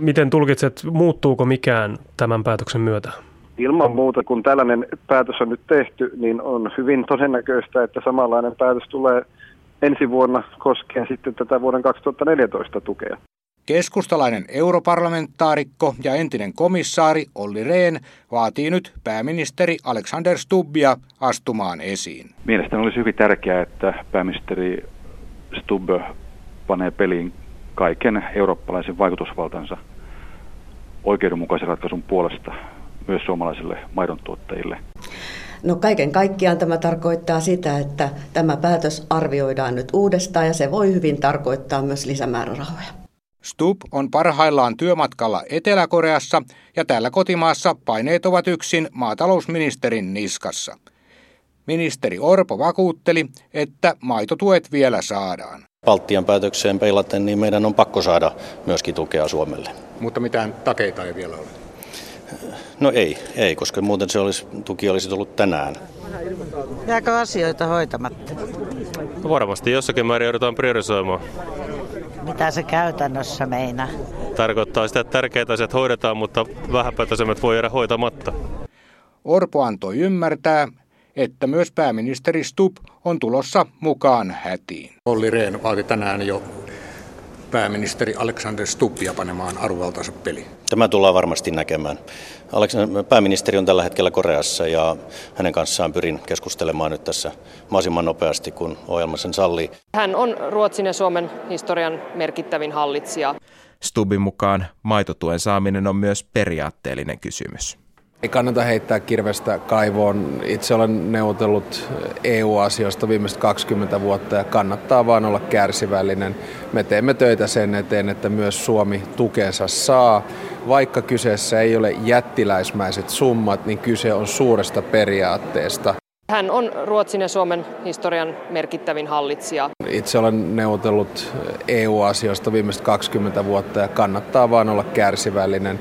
Miten tulkitset, muuttuuko mikään tämän päätöksen myötä? Ilman muuta, kun tällainen päätös on nyt tehty, niin on hyvin todennäköistä, että samanlainen päätös tulee ensi vuonna koskien sitten tätä vuoden 2014 tukea. Keskustalainen europarlamentaarikko ja entinen komissaari Olli Rehn vaatii nyt pääministeri Alexander Stubbia astumaan esiin. Mielestäni olisi hyvin tärkeää, että pääministeri Stubb panee peliin kaiken eurooppalaisen vaikutusvaltansa oikeudenmukaisen ratkaisun puolesta myös suomalaisille maidontuottajille. No kaiken kaikkiaan tämä tarkoittaa sitä, että tämä päätös arvioidaan nyt uudestaan ja se voi hyvin tarkoittaa myös lisämäärärahoja. Stub on parhaillaan työmatkalla Etelä-Koreassa ja täällä kotimaassa paineet ovat yksin maatalousministerin niskassa. Ministeri Orpo vakuutteli, että maitotuet vielä saadaan. Baltian päätökseen peilaten, niin meidän on pakko saada myöskin tukea Suomelle. Mutta mitään takeita ei vielä ole. No ei, ei, koska muuten se olisi, tuki olisi tullut tänään. Jääkö asioita hoitamatta? No varmasti jossakin määrin joudutaan priorisoimaan. Mitä se käytännössä meinaa? Tarkoittaa sitä, että tärkeät asiat hoidetaan, mutta vähäpätöisemmät voi jäädä hoitamatta. Orpo antoi ymmärtää, että myös pääministeri Stubb on tulossa mukaan hätiin. Olli Rehn vaati tänään jo pääministeri Alexander Stubbia panemaan arvovaltaansa peli. Tämä tullaan varmasti näkemään. Pääministeri on tällä hetkellä Koreassa ja hänen kanssaan pyrin keskustelemaan nyt tässä mahdollisimman nopeasti, kun ohjelma sen sallii. Hän on Ruotsin ja Suomen historian merkittävin hallitsija. Stubin mukaan maitotuen saaminen on myös periaatteellinen kysymys. Ei kannata heittää kirvestä kaivoon. Itse olen neuvotellut EU-asioista viimeiset 20 vuotta ja kannattaa vaan olla kärsivällinen. Me teemme töitä sen eteen, että myös Suomi tukensa saa. Vaikka kyseessä ei ole jättiläismäiset summat, niin kyse on suuresta periaatteesta. Hän on Ruotsin ja Suomen historian merkittävin hallitsija. Itse olen neuvotellut EU-asioista viimeiset 20 vuotta ja kannattaa vaan olla kärsivällinen.